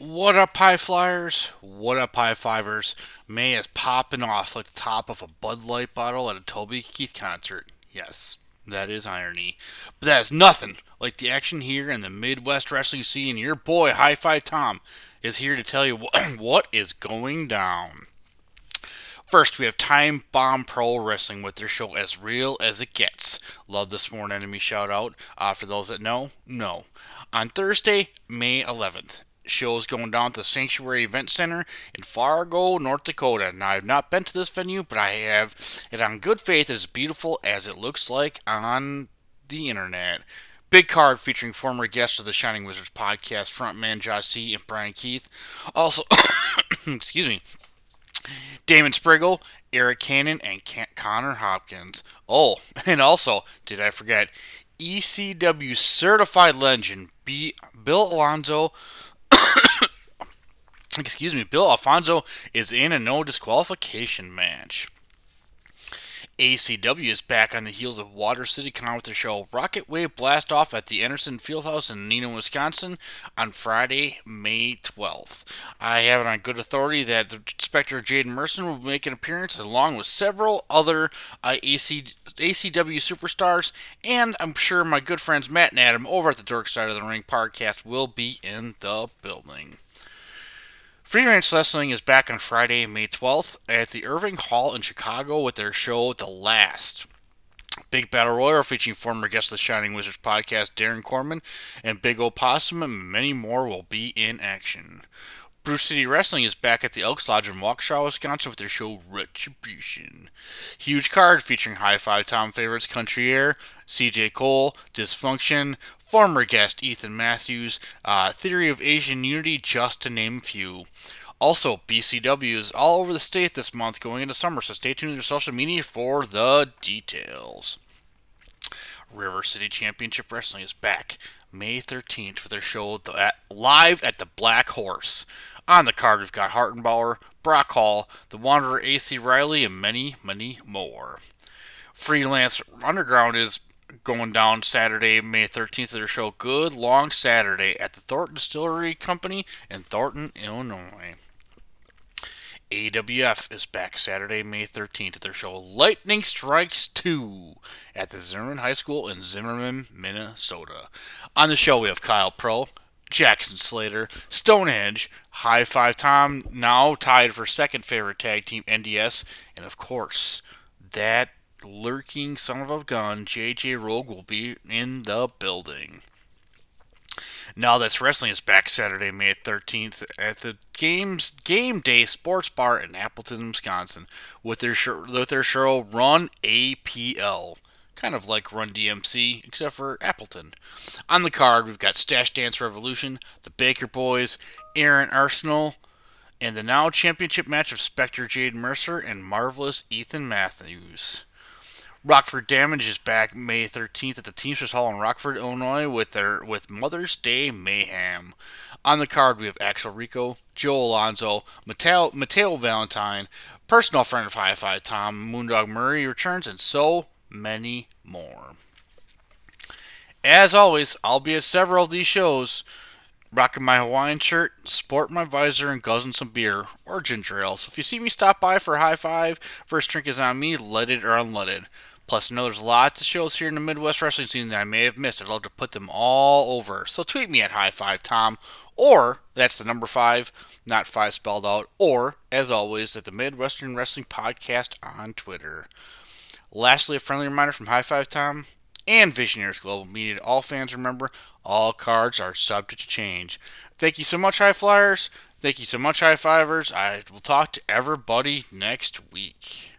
What up, High Flyers? What up, High Fivers? May is popping off like the top of a Bud Light bottle at a Toby Keith concert. Yes, that is irony. But that is nothing like the action here in the Midwest wrestling scene. Your boy, High Five Tom, is here to tell you what is going down. First, we have Time Bomb Pro Wrestling with their show As Real as It Gets. Love the Sworn Enemy shout out. Uh, for those that know, no. On Thursday, May 11th, shows going down at the Sanctuary Event Center in Fargo, North Dakota. Now, I've not been to this venue, but I have it on good faith as beautiful as it looks like on the internet. Big card featuring former guests of the Shining Wizards podcast, frontman Josh C. and Brian Keith. Also, excuse me, Damon Spriggle, Eric Cannon, and Connor Hopkins. Oh, and also, did I forget, ECW certified legend B- Bill Alonzo. excuse me, Bill Alfonso is in a no disqualification match. ACW is back on the heels of Water City Con with their show Rocket Wave Blast Off at the Anderson Fieldhouse in Neenah, Wisconsin on Friday, May 12th. I have it on good authority that the Spectre Jaden Merson will make an appearance along with several other uh, AC, ACW superstars, and I'm sure my good friends Matt and Adam over at the Dark Side of the Ring podcast will be in the building. Freelance Wrestling is back on Friday, May 12th at the Irving Hall in Chicago with their show The Last. Big Battle Royal featuring former guest of the Shining Wizards podcast Darren Corman and Big Opossum and many more will be in action. Brew City Wrestling is back at the Elks Lodge in Waukesha, Wisconsin with their show Retribution. Huge card featuring High Five Tom favorites Country Air, CJ Cole, Dysfunction, former guest Ethan Matthews, uh, Theory of Asian Unity, just to name a few. Also, BCW is all over the state this month going into summer, so stay tuned to their social media for the details. River City Championship Wrestling is back May 13th with their show the, live at the Black Horse. On the card, we've got Hartenbauer, Brock Hall, The Wanderer AC Riley, and many, many more. Freelance Underground is going down Saturday, May 13th of their show Good Long Saturday at the Thornton Distillery Company in Thornton, Illinois. AWF is back Saturday, May 13th at their show Lightning Strikes 2 at the Zimmerman High School in Zimmerman, Minnesota. On the show, we have Kyle Pro, Jackson Slater, Stonehenge, High Five Tom, now tied for second favorite tag team NDS, and of course, that lurking son of a gun, JJ Rogue, will be in the building. Now That's Wrestling is back Saturday, May 13th at the Games Game Day Sports Bar in Appleton, Wisconsin, with their with their show Run APL, kind of like Run DMC, except for Appleton. On the card, we've got Stash Dance Revolution, the Baker Boys, Aaron Arsenal, and the now championship match of Spectre Jade Mercer and Marvelous Ethan Matthews. Rockford Damage is back May 13th at the Teamsters Hall in Rockford, Illinois, with their with Mother's Day Mayhem. On the card, we have Axel Rico, Joe Alonzo, Mateo, Mateo Valentine, personal friend of High Five Tom, Moondog Murray returns, and so many more. As always, I'll be at several of these shows, rocking my Hawaiian shirt, sport my visor, and guzzling some beer or ginger ale. So if you see me stop by for a high five, first drink is on me, leaded or unleaded. Plus, I know there's lots of shows here in the Midwest wrestling scene that I may have missed. I'd love to put them all over. So tweet me at High Five Tom, or that's the number five, not five spelled out, or as always at the Midwestern Wrestling Podcast on Twitter. Lastly, a friendly reminder from High Five Tom and Visionaries Global Media. All fans remember, all cards are subject to change. Thank you so much, High Flyers. Thank you so much, High Fivers. I will talk to everybody next week.